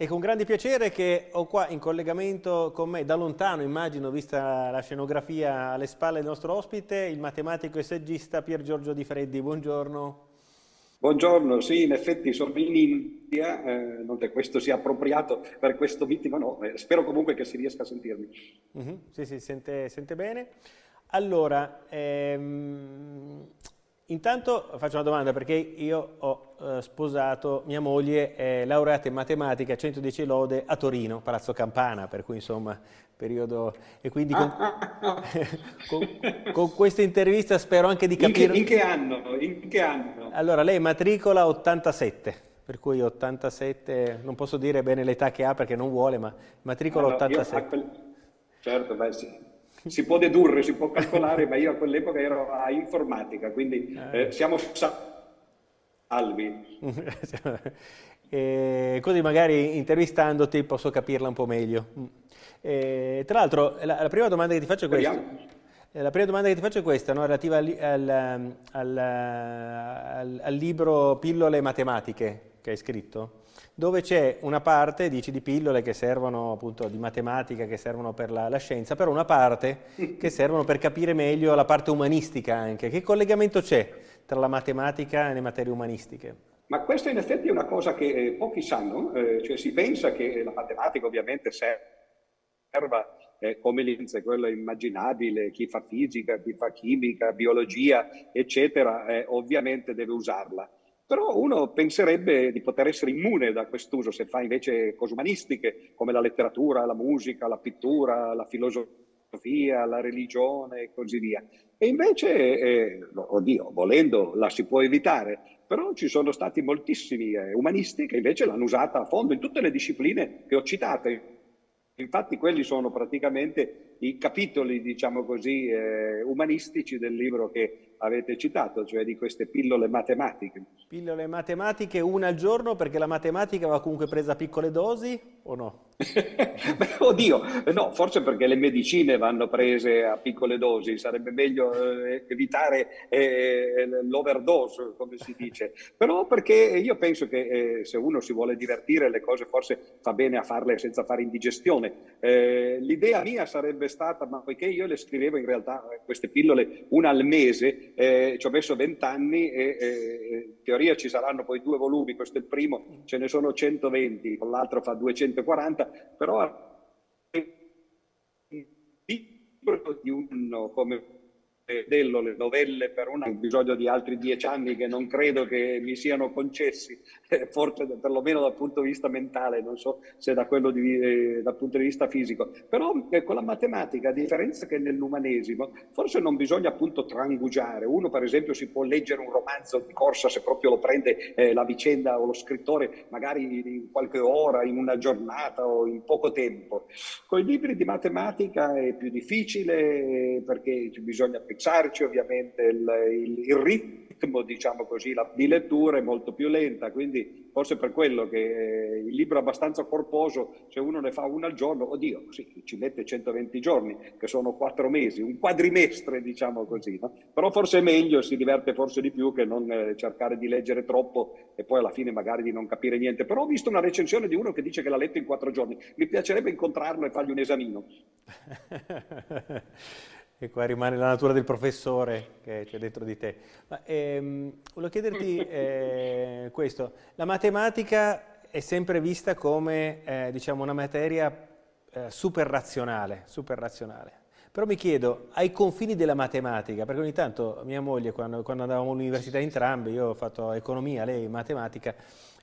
E con grande piacere che ho qua in collegamento con me, da lontano immagino, vista la scenografia alle spalle del nostro ospite, il matematico e saggista Pier Giorgio Di Freddi. Buongiorno. Buongiorno, sì, in effetti sono in India, eh, non che questo sia appropriato per questo meeting, ma no, eh, spero comunque che si riesca a sentirmi. Mm-hmm, sì, sì, sente, sente bene. Allora, ehm, Intanto faccio una domanda perché io ho eh, sposato mia moglie, è laureata in matematica 110 lode a Torino, Palazzo Campana, per cui insomma periodo... E quindi con, con, con questa intervista spero anche di capire... In che, in che, anno? In che anno? Allora, lei matricola 87, per cui 87, non posso dire bene l'età che ha perché non vuole, ma matricola allora, 87. Io, certo, beh sì si può dedurre, si può calcolare, ma io a quell'epoca ero a informatica, quindi eh, eh siamo salvi. e così magari intervistandoti posso capirla un po' meglio. E, tra l'altro, la, la, prima domanda che ti faccio è questa. Eh, la prima domanda che ti faccio è questa, no? relativa al, al, al, al libro Pillole matematiche che hai scritto dove c'è una parte, dici, di pillole che servono appunto di matematica, che servono per la, la, scienza, però una parte che servono per capire meglio la parte umanistica anche. Che collegamento c'è tra la matematica e le materie umanistiche? Ma questa in effetti è una cosa che eh, pochi sanno, eh, cioè si pensa che la matematica ovviamente serva eh, come l'inizio, quello immaginabile, chi fa fisica, chi fa chimica, biologia, eccetera, eh, ovviamente deve usarla. Però uno penserebbe di poter essere immune da quest'uso se fa invece cose umanistiche come la letteratura, la musica, la pittura, la filosofia, la religione e così via. E invece, eh, oddio, volendo la si può evitare, però ci sono stati moltissimi eh, umanisti che invece l'hanno usata a fondo in tutte le discipline che ho citato. Infatti quelli sono praticamente i capitoli, diciamo così, eh, umanistici del libro che avete citato, cioè di queste pillole matematiche. Pillole matematiche una al giorno perché la matematica va comunque presa a piccole dosi o no? Beh, oddio, no, forse perché le medicine vanno prese a piccole dosi, sarebbe meglio eh, evitare eh, l'overdose, come si dice. Però perché io penso che eh, se uno si vuole divertire le cose forse fa bene a farle senza fare indigestione. Eh, l'idea mia sarebbe stata, ma poiché io le scrivevo in realtà eh, queste pillole una al mese, eh, ci ho messo vent'anni e eh, in teoria ci saranno poi due volumi, questo è il primo, ce ne sono 120, con l'altro fa 240, però di uno come Dello, le novelle per un bisogno di altri dieci anni che non credo che mi siano concessi, eh, forse perlomeno dal punto di vista mentale, non so se da quello di, eh, dal punto di vista fisico. Però eh, con la matematica, a differenza che nell'umanesimo, forse non bisogna appunto trangugiare. Uno per esempio si può leggere un romanzo di corsa se proprio lo prende eh, la vicenda o lo scrittore magari in qualche ora, in una giornata o in poco tempo. Con i libri di matematica è più difficile perché bisogna pensarci, ovviamente il, il, il ritmo, diciamo così, la, di lettura è molto più lenta, quindi forse per quello che eh, il libro è abbastanza corposo, se uno ne fa uno al giorno, oddio, sì, ci mette 120 giorni, che sono quattro mesi, un quadrimestre, diciamo così, no? però forse è meglio, si diverte forse di più che non eh, cercare di leggere troppo e poi alla fine magari di non capire niente. Però ho visto una recensione di uno che dice che l'ha letto in quattro giorni, mi piacerebbe incontrarlo e fargli un esamino. E qua rimane la natura del professore che c'è dentro di te. Ma, ehm, volevo chiederti eh, questo. La matematica è sempre vista come eh, diciamo una materia eh, super razionale, super razionale. Però mi chiedo, ai confini della matematica, perché ogni tanto mia moglie, quando, quando andavamo all'università entrambi, io ho fatto economia, lei matematica,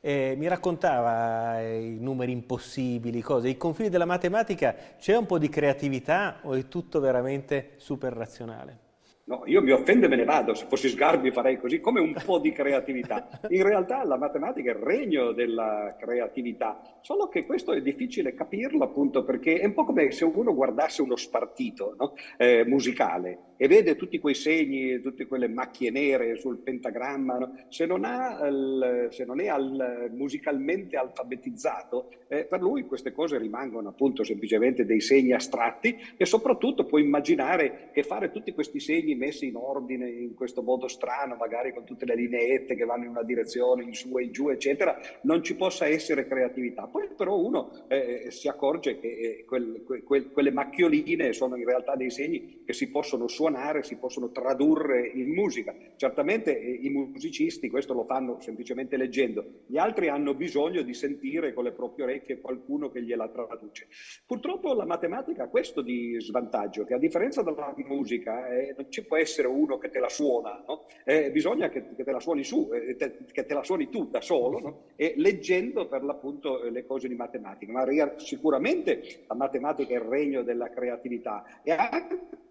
eh, mi raccontava i numeri impossibili, cose. Ai confini della matematica c'è un po' di creatività o è tutto veramente super razionale? No, io mi offendo e me ne vado, se fossi Sgarbi farei così, come un po' di creatività. In realtà la matematica è il regno della creatività, solo che questo è difficile capirlo appunto perché è un po' come se uno guardasse uno spartito no? eh, musicale e vede tutti quei segni, tutte quelle macchie nere sul pentagramma, no? se, non il, se, non è al, musicalmente alfabetizzato, eh, per lui queste cose rimangono appunto semplicemente dei segni astratti e soprattutto può immaginare che fare tutti questi segni disegni messi in ordine in questo modo strano, magari con tutte le lineette che vanno in una direzione, in su e in giù, eccetera, non ci possa essere creatività. Poi però uno eh, si accorge che eh, quel, quel, quelle macchioline sono in realtà dei segni che si possono suonare, si possono tradurre in musica. Certamente eh, i musicisti questo lo fanno semplicemente leggendo, gli altri hanno bisogno di sentire con le proprie orecchie qualcuno che gliela traduce. Purtroppo la matematica ha questo di svantaggio, che a differenza della musica eh, non ci può essere uno che te la suona, no? eh, bisogna che, che, te la suoni su, eh, te, che te la suoni tu da solo, no? e leggendo per l'appunto eh, le cose di matematica. Ma sicuramente la matematica è il regno della creatività e anche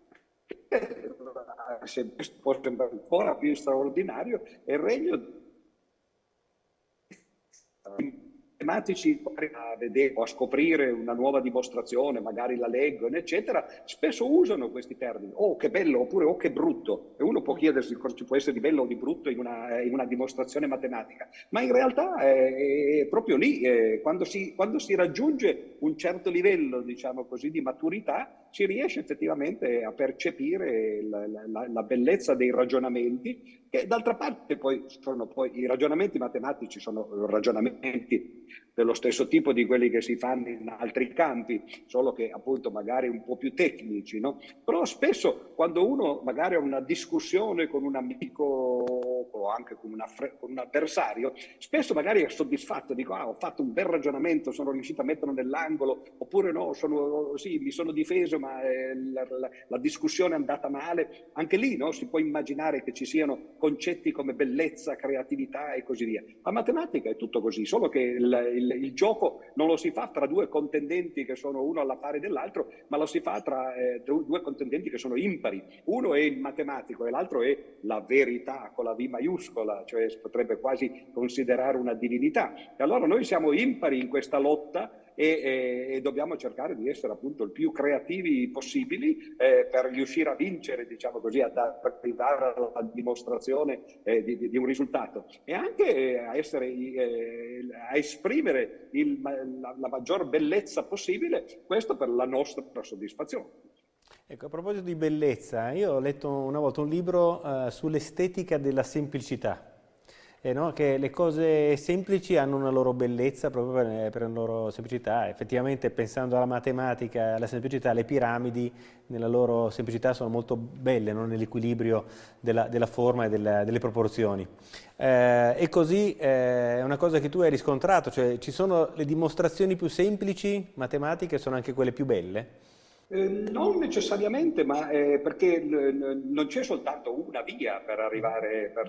se può sembrare ancora più straordinario, è il regno matematici a vedere o a scoprire una nuova dimostrazione, magari la leggono, eccetera, spesso usano questi termini. Oh, che bello, oppure oh, che brutto. E uno può chiedersi cosa ci può essere di bello o di brutto in una, in una dimostrazione matematica. Ma in realtà è, è proprio lì, è, quando, si, quando si raggiunge un certo livello, diciamo così, di maturità, si riesce effettivamente a percepire la, la, la bellezza dei ragionamenti che d'altra parte poi sono poi i ragionamenti matematici sono ragionamenti dello stesso tipo di quelli che si fanno in altri campi, solo che appunto magari un po' più tecnici, no? Però spesso quando uno magari ha una discussione con un amico o anche con, una, con un avversario, spesso magari è soddisfatto, dico ah ho fatto un bel ragionamento, sono riuscito a metterlo nell'angolo, oppure no, sono, sì, mi sono difeso ma eh, la, la, la, discussione è andata male. Anche lì no, si può immaginare che ci siano concetti come bellezza, creatività e così via. La matematica è tutto così, solo che il, il, il gioco non lo si fa tra due contendenti che sono uno alla pari dell'altro, ma lo si fa tra eh, due contendenti che sono impari. Uno è il matematico e l'altro è la verità con la V maiuscola, cioè si potrebbe quasi considerare una divinità. E allora noi siamo impari in questa lotta e, e, e, dobbiamo cercare di essere appunto il più creativi possibili eh, per riuscire a vincere, diciamo così, ad arrivare alla dimostrazione eh, di, di, un risultato e anche a, essere, eh, a esprimere il, la, la maggior bellezza possibile, questo per la nostra soddisfazione. Ecco, a proposito di bellezza, io ho letto una volta un libro uh, sull'estetica della semplicità eh, no? che le cose semplici hanno una loro bellezza proprio per, per, la loro semplicità. Effettivamente pensando alla matematica, alla semplicità, le piramidi nella loro semplicità sono molto belle no? nell'equilibrio della, della, forma e della, delle proporzioni. Eh, e così eh, è una cosa che tu hai riscontrato, cioè ci sono le dimostrazioni più semplici matematiche, sono anche quelle più belle? Eh, non necessariamente, ma eh, perché l- non c'è soltanto una via per arrivare per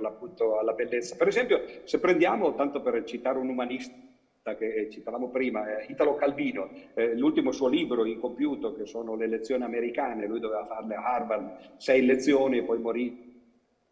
alla bellezza. Per esempio, se prendiamo, tanto per citare un umanista che eh, citavamo prima, eh, Italo Calvino, eh, l'ultimo suo libro incompiuto, che sono le lezioni americane, lui doveva farle a Harvard, sei lezioni e poi morì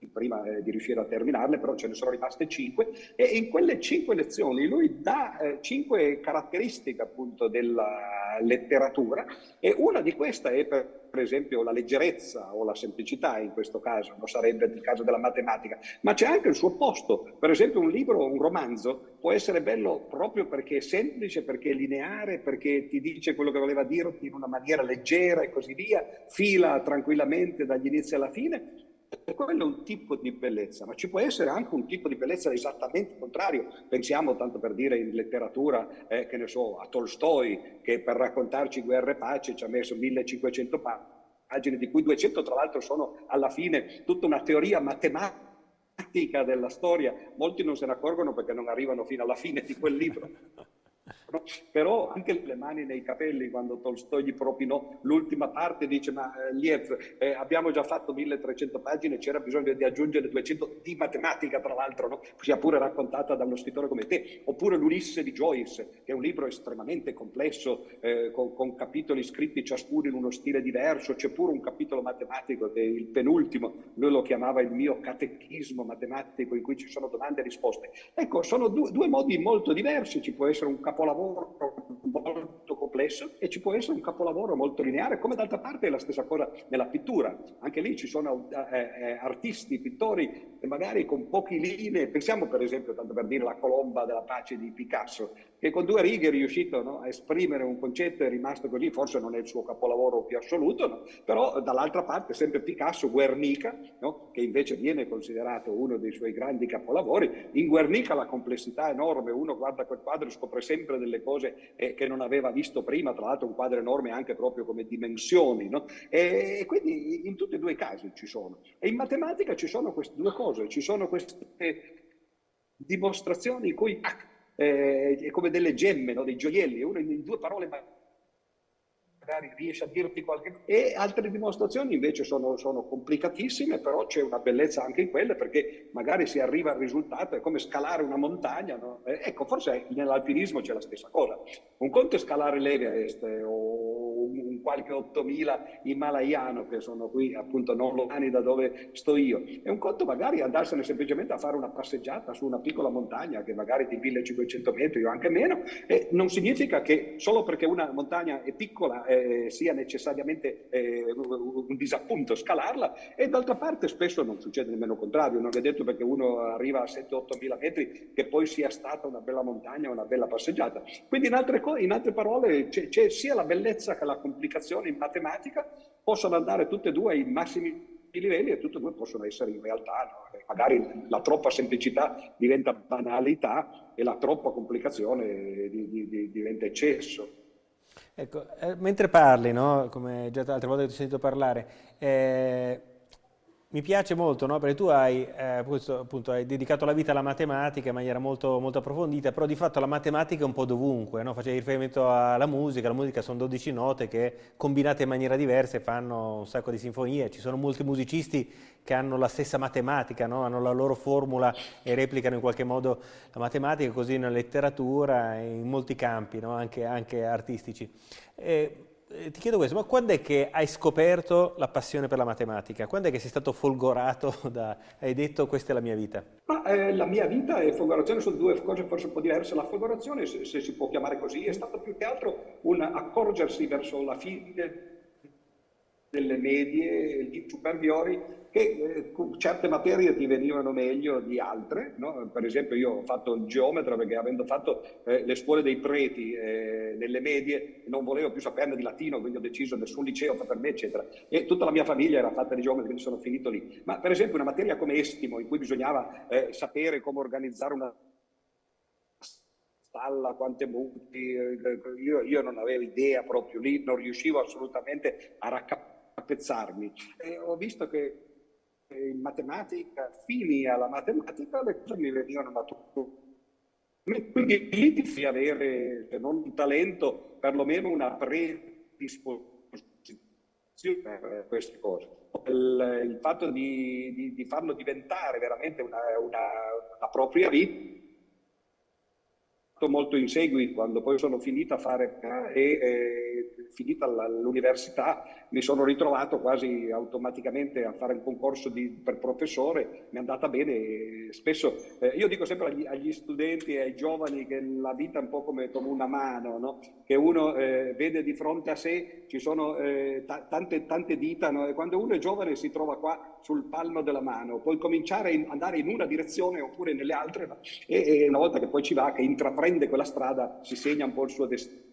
prima eh, di riuscire a terminarle, però ce ne sono rimaste cinque, e in quelle cinque lezioni lui dà eh, cinque caratteristiche appunto della letteratura. E una di queste è per per esempio la leggerezza o la semplicità in questo caso, non sarebbe il caso della matematica, ma c'è anche il suo opposto. Per esempio un libro, un romanzo può essere bello proprio perché è semplice, perché è lineare, perché ti dice quello che voleva dirti in una maniera leggera e così via, fila tranquillamente dagli inizi alla fine, quello è un tipo di bellezza, ma ci può essere anche un tipo di bellezza esattamente contrario. Pensiamo, tanto per dire, in letteratura, eh, che ne so, a Tolstoi, che per raccontarci guerra e pace ci ha messo 1500 pagine, di cui 200 tra l'altro sono alla fine tutta una teoria matematica della storia. Molti non se ne accorgono perché non arrivano fino alla fine di quel libro. No? Però anche le mani nei capelli, quando Tolstoi gli propinò l'ultima parte, dice: Ma eh, Liev, eh, abbiamo già fatto 1300 pagine, c'era bisogno di aggiungere 200 di matematica, tra l'altro, no? sia pure raccontata da uno scrittore come te. Oppure l'Ulisse di Joyce, che è un libro estremamente complesso, eh, con, con, capitoli scritti ciascuno in uno stile diverso. C'è pure un capitolo matematico, che è il penultimo, lui lo chiamava il mio catechismo matematico, in cui ci sono domande e risposte. Ecco, sono due, due modi molto diversi. Ci può essere un capolavoro capolavoro molto complesso e ci può essere un capolavoro molto lineare, come d'altra parte è la stessa cosa nella pittura. Anche lì ci sono eh, eh, artisti, pittori che magari con pochi linee, pensiamo per esempio, tanto per dire, la colomba della pace di Picasso, che con due righe è riuscito no, a esprimere un concetto è rimasto così, forse non è il suo capolavoro più assoluto, no? però dall'altra parte sempre Picasso, Guernica, no? che invece viene considerato uno dei suoi grandi capolavori, in Guernica la complessità è enorme, uno guarda quel quadro e scopre sempre delle cose eh, che non aveva visto prima, tra l'altro un quadro enorme anche proprio come dimensioni, e, e quindi in tutti e due i casi ci sono. E in matematica ci sono queste due cose, ci sono queste dimostrazioni in cui eh, è come delle gemme, no? dei gioielli, uno in due parole magari riesce a dirti qualche cosa. E altre dimostrazioni invece sono, sono, complicatissime, però c'è una bellezza anche in quelle perché magari si arriva al risultato, è come scalare una montagna. No? Eh, ecco, forse nell'alpinismo c'è la stessa cosa. Un conto è scalare l'Everest o un qualche 8000 himalayano che sono qui appunto non lontani da dove sto io. E un conto magari andarsene semplicemente a fare una passeggiata su una piccola montagna che magari di 1500 metri o anche meno e non significa che solo perché una montagna è piccola eh, sia necessariamente eh, un disappunto scalarla e d'altra parte spesso non succede nemmeno il contrario, non è detto perché uno arriva a 7-8 mila metri che poi sia stata una bella montagna, una bella passeggiata. Quindi in altre, in altre parole c'è, c'è sia la bellezza che la complicazione in matematica, possono andare tutte e due ai massimi livelli e tutte e due possono essere in realtà, no? magari la troppa semplicità diventa banalità e la troppa complicazione di, di, di, diventa eccesso. Ecco, eh, mentre parli, no? come già altre volte ti ho sentito parlare, eh, mi piace molto, no? perché tu hai, eh, questo, appunto, hai, dedicato la vita alla matematica in maniera molto, molto, approfondita, però di fatto la matematica è un po' dovunque, no? facevi riferimento alla musica, la musica sono 12 note che combinate in maniera diversa fanno un sacco di sinfonie, ci sono molti musicisti che hanno la stessa matematica, no? hanno la loro formula e replicano in qualche modo la matematica, così nella letteratura, in molti campi, anche, anche, artistici. E, eh, ti chiedo questo, ma quando è che hai scoperto la passione per la matematica? Quando è che sei stato folgorato da... hai detto questa è la mia vita? Ma, eh, la mia vita e folgorazione sono due cose forse un po' diverse. La folgorazione, se, se si può chiamare così, è stato più che altro un accorgersi verso la fine delle medie, gli superiori, che eh, certe materie ti venivano meglio di altre. No? Per esempio io ho fatto il geometra perché avendo fatto eh, le scuole dei preti eh, nelle medie non volevo più saperne di latino, quindi ho deciso nessun liceo per me, eccetera. E tutta la mia famiglia era fatta di geometra, quindi sono finito lì. Ma per esempio una materia come estimo, in cui bisognava eh, sapere come organizzare una stalla, quante muti, eh, io, io non avevo idea proprio lì, non riuscivo assolutamente a raccapezzare appezzarmi. E ho visto che in matematica, fini alla matematica, le cose mi venivano naturali. Quindi lì devi avere, se non un talento, perlomeno una predisposizione per queste cose. Il, il fatto di, di, di, farlo diventare veramente una, una, una propria vita molto in seguito, quando poi sono finita a fare e eh, finita l'università, mi sono ritrovato quasi automaticamente a fare un concorso di, per professore, mi è andata bene. Spesso eh, io dico sempre agli, agli, studenti e ai giovani che la vita è un po' come, come una mano, no? che uno eh, vede di fronte a sé, ci sono eh, t- tante, tante dita, no? e quando uno è giovane si trova qua sul palmo della mano, puoi cominciare a andare in una direzione oppure nelle altre, e, e una volta che poi ci va, che intraprende quella strada, si segna un po' il suo destino.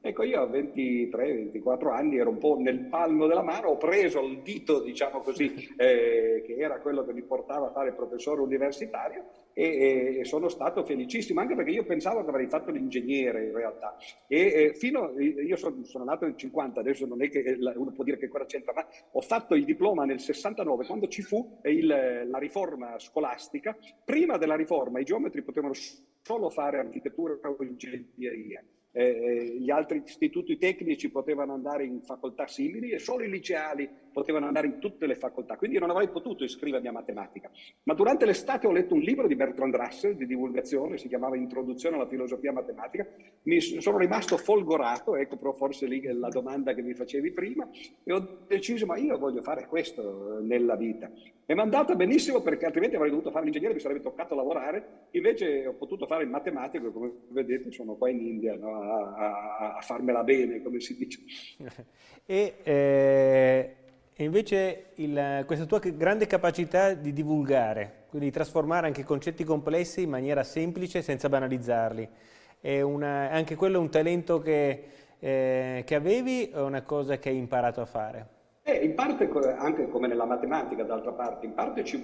Ecco, io a 23-24 anni ero un po' nel palmo della mano, ho preso il dito, diciamo così, eh, che era quello che mi portava a fare professore universitario e, e, sono stato felicissimo, anche perché io pensavo che avrei fatto l'ingegnere in realtà. E eh, fino, io sono, sono, nato nel 50, adesso non è che eh, uno può dire che ancora c'entra, ma ho fatto il diploma nel 69, quando ci fu il, la riforma scolastica. Prima della riforma i geometri potevano solo fare architettura o ingegneria eh, gli altri istituti tecnici potevano andare in facoltà simili e solo i liceali potevano andare in tutte le facoltà, quindi non avrei potuto iscrivermi a matematica. Ma durante l'estate ho letto un libro di Bertrand Russell di divulgazione, si chiamava Introduzione alla filosofia matematica, mi sono rimasto folgorato, ecco però forse lì la domanda che mi facevi prima, e ho deciso ma io voglio fare questo nella vita. E mi è andata benissimo perché altrimenti avrei dovuto fare l'ingegnere, mi sarebbe toccato lavorare, invece ho potuto fare il matematico come vedete sono qua in India no, a, a, a, farmela bene, come si dice. e eh e invece il, questa tua grande capacità di divulgare, quindi di trasformare anche concetti complessi in maniera semplice senza banalizzarli, è una, anche quello un talento che, eh, che avevi o una cosa che hai imparato a fare? Eh, in parte anche come nella matematica, d'altra parte, in parte ci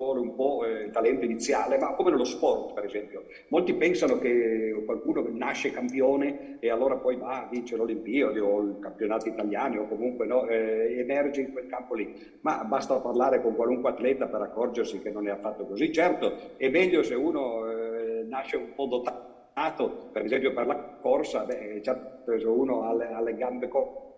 vuole un po' eh, talento iniziale, ma come nello sport, per esempio. Molti pensano che qualcuno nasce campione e allora poi va a vincere o il campionato italiano o comunque no, eh, emerge in quel campo lì. Ma basta parlare con qualunque atleta per accorgersi che non è affatto così. Certo, è meglio se uno eh, nasce un po' dotato, per esempio per la corsa, beh, certo se uno ha le, ha le gambe corte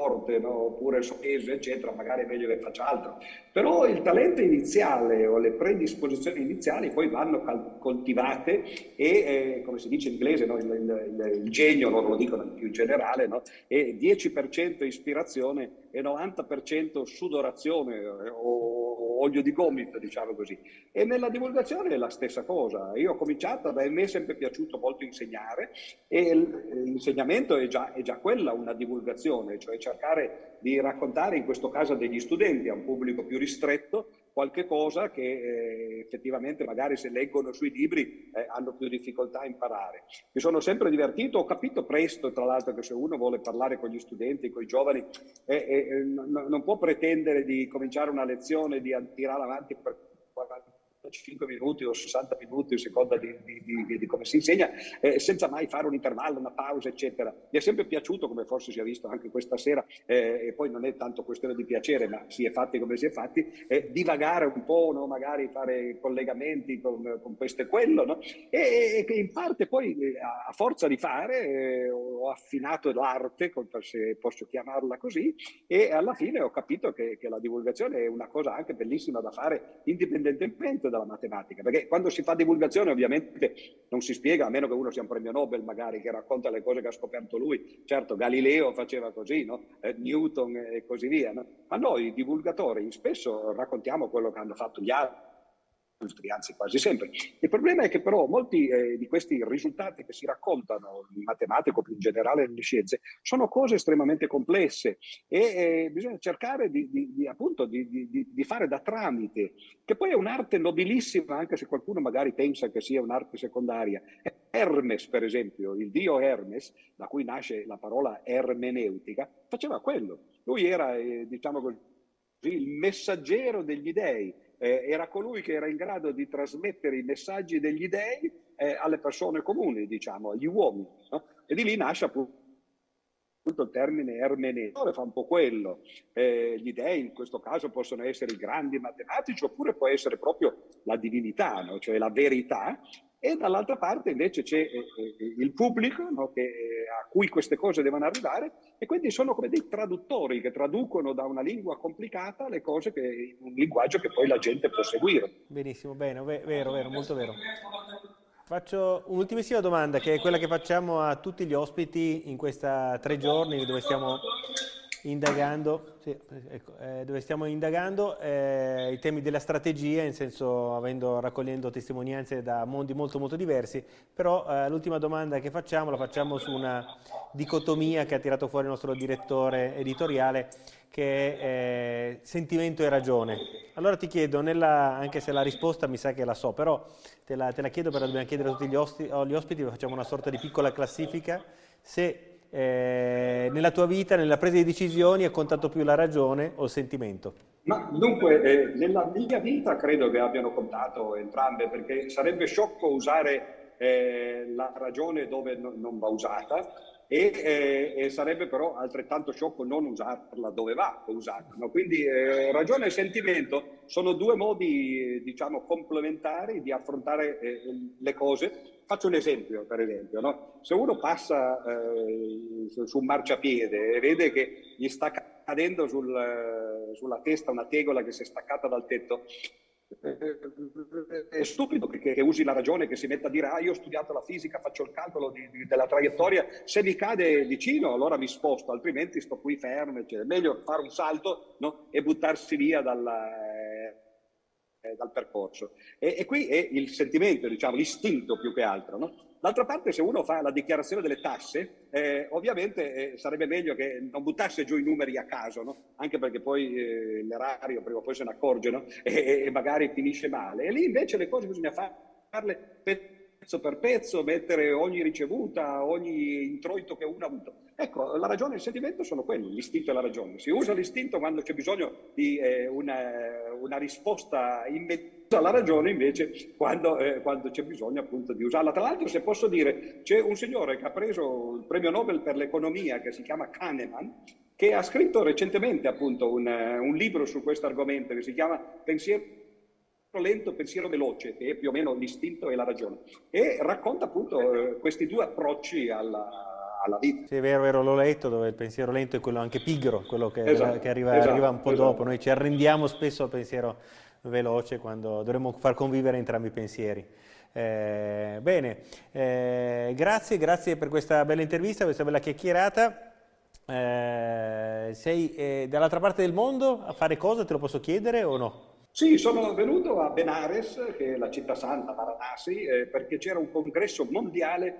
forte, no? oppure soppeso, eccetera, magari è meglio che faccia altro. Però il talento iniziale o le predisposizioni iniziali poi vanno cal- coltivate e, eh, come si dice in inglese, no? il, il, il, genio, non lo dico più in generale, no? è 10% ispirazione e 90% sudorazione eh, o olio di gomito, diciamo così. E nella divulgazione è la stessa cosa. Io ho cominciato, a me è sempre piaciuto molto insegnare e l'insegnamento è già, è già quella una divulgazione, cioè cercare di raccontare in questo caso degli studenti a un pubblico più ristretto qualche cosa che eh, effettivamente magari se leggono sui libri eh, hanno più difficoltà a imparare. Mi sono sempre divertito, ho capito presto tra l'altro che se uno vuole parlare con gli studenti, con i giovani, eh, eh non può pretendere di cominciare una lezione, di tirare avanti per 40 5 minuti o 60 minuti, a seconda di, di, di, di come si insegna, eh, senza mai fare un intervallo, una pausa, eccetera. Mi è sempre piaciuto, come forse si è visto anche questa sera, eh, e poi non è tanto questione di piacere, ma si è fatti come si è fatti, eh, divagare un po', no? magari fare collegamenti con, con questo e quello, no? e, che in parte poi eh, a forza di fare eh, ho affinato l'arte, se posso chiamarla così, e alla fine ho capito che, che la divulgazione è una cosa anche bellissima da fare indipendentemente dalla matematica, perché quando si fa divulgazione ovviamente non si spiega, a meno che uno sia un premio Nobel magari, che racconta le cose che ha scoperto lui. Certo, Galileo faceva così, no? eh, Newton e così via, no? ma noi divulgatori spesso raccontiamo quello che hanno fatto gli altri anzi quasi sempre. Il problema è che però molti eh, di questi risultati che si raccontano in matematica o più in generale nelle scienze sono cose estremamente complesse e eh, bisogna cercare di, di, di appunto di, di, fare da tramite, che poi è un'arte nobilissima anche se qualcuno magari pensa che sia un'arte secondaria. Hermes, per esempio, il dio Hermes, da cui nasce la parola ermeneutica, faceva quello. Lui era, eh, diciamo così, il messaggero degli dei eh, era colui che era in grado di trasmettere i messaggi degli dei eh, alle persone comuni, diciamo, agli uomini. No? E di lì nasce appunto il termine ermeneo, fa un po' quello. Eh, gli dei in questo caso possono essere i grandi matematici oppure può essere proprio la divinità, no? cioè la verità, e dall'altra parte invece c'è eh, eh, il pubblico no, che, eh, a cui queste cose devono arrivare e quindi sono come dei traduttori che traducono da una lingua complicata le cose che, in un linguaggio che poi la gente può seguire. Benissimo, bene, vero, vero, molto vero. Faccio un'ultimissima domanda che è quella che facciamo a tutti gli ospiti in questi tre giorni dove stiamo indagando, sì, ecco, eh, dove stiamo indagando eh, i temi della strategia, in senso avendo, raccogliendo testimonianze da mondi molto molto diversi, però eh, l'ultima domanda che facciamo la facciamo su una dicotomia che ha tirato fuori il nostro direttore editoriale, che è eh, sentimento e ragione. Allora ti chiedo, nella, anche se la risposta mi sa che la so, però te la, te la chiedo perché dobbiamo chiedere a tutti gli, ospiti, gli ospiti, facciamo una sorta di piccola classifica, se eh, nella tua vita, nella presa di decisioni, ha contato più la ragione o il sentimento? Ma dunque, eh, nella mia vita credo che abbiano contato entrambe, perché sarebbe sciocco usare eh, la ragione dove no, non va usata e, eh, e, sarebbe però altrettanto sciocco non usarla dove va usata. No? Quindi eh, ragione e sentimento sono due modi diciamo, complementari di affrontare eh, le cose. Faccio un esempio, per esempio. No? Se uno passa eh, su un marciapiede e vede che gli sta cadendo sul, sulla testa una tegola che si è staccata dal tetto, è stupido che, che, usi la ragione, che si metta a dire ah io ho studiato la fisica, faccio il calcolo di, di, della traiettoria, se mi cade vicino allora mi sposto, altrimenti sto qui fermo, eccetera. Meglio fare un salto no? e buttarsi via dalla, eh, dal percorso. E, e, qui è il sentimento, diciamo, l'istinto più che altro. No? D'altra parte, se uno fa la dichiarazione delle tasse, eh, ovviamente eh, sarebbe meglio che non buttasse giù i numeri a caso, no? anche perché poi eh, l'erario prima o poi se ne accorge no? e, e, magari finisce male. E lì invece le cose bisogna farle pezzo per pezzo, mettere ogni ricevuta, ogni introito che uno ha avuto. Ecco, la ragione e il sentimento sono quelli, l'istinto e la ragione. Si usa l'istinto quando c'è bisogno di eh, una, una risposta immediata la ragione invece quando, eh, quando, c'è bisogno appunto di usarla. Tra l'altro, se posso dire, c'è un signore che ha preso il premio Nobel per l'economia che si chiama Kahneman, che ha scritto recentemente appunto un, un libro su questo argomento che si chiama Pensiero lento, pensiero veloce, che è più o meno l'istinto e la ragione, e racconta appunto eh, questi due approcci alla, alla vita. Sì, è vero, vero, l'ho letto, dove il pensiero lento è quello anche pigro, quello che, esatto, che arriva, esatto, arriva, un po' esatto. dopo. Noi ci arrendiamo spesso al pensiero veloce quando dovremmo far convivere entrambi i pensieri. Eh, bene, eh, grazie, grazie per questa bella intervista, questa bella chiacchierata. Eh, sei eh, dall'altra parte del mondo a fare cosa? Te lo posso chiedere o no? Sì, sono venuto a Benares, che è la città santa, Varanasi, eh, perché c'era un congresso mondiale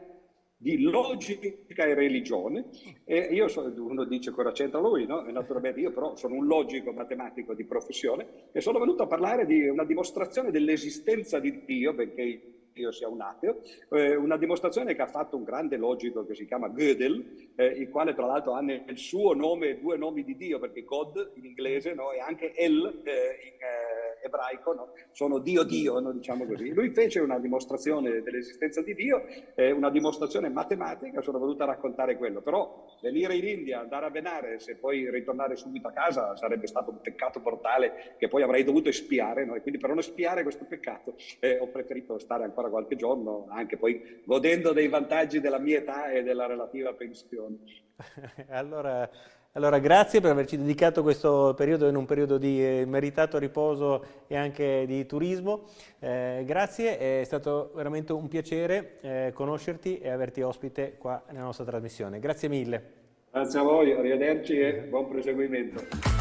di logica e religione. E io so, uno dice cosa c'entra lui, no? E naturalmente io però sono un logico matematico di professione e sono venuto a parlare di una dimostrazione dell'esistenza di Dio, perché io sia un ateo, eh, una dimostrazione che ha fatto un grande logico che si chiama Gödel, eh, il quale tra l'altro ha nel suo nome due nomi di Dio, perché God in inglese no? e anche El eh, in eh, ebraico no? sono Dio Dio, no? diciamo così. Lui fece una dimostrazione dell'esistenza di Dio, una dimostrazione matematica, sono venuto a raccontare quello, però venire in India, andare a Benares e poi ritornare subito a casa sarebbe stato un peccato mortale che poi avrei dovuto espiare, e quindi per non espiare questo peccato eh, ho preferito stare ancora qualche giorno, anche poi godendo dei vantaggi della mia età e della relativa pensione. allora, allora, grazie per averci dedicato questo periodo in un periodo di eh, meritato riposo e anche di turismo. Eh, grazie, è stato veramente un piacere eh, conoscerti e averti ospite qua nella nostra trasmissione. Grazie mille. Grazie a voi, arrivederci e buon proseguimento.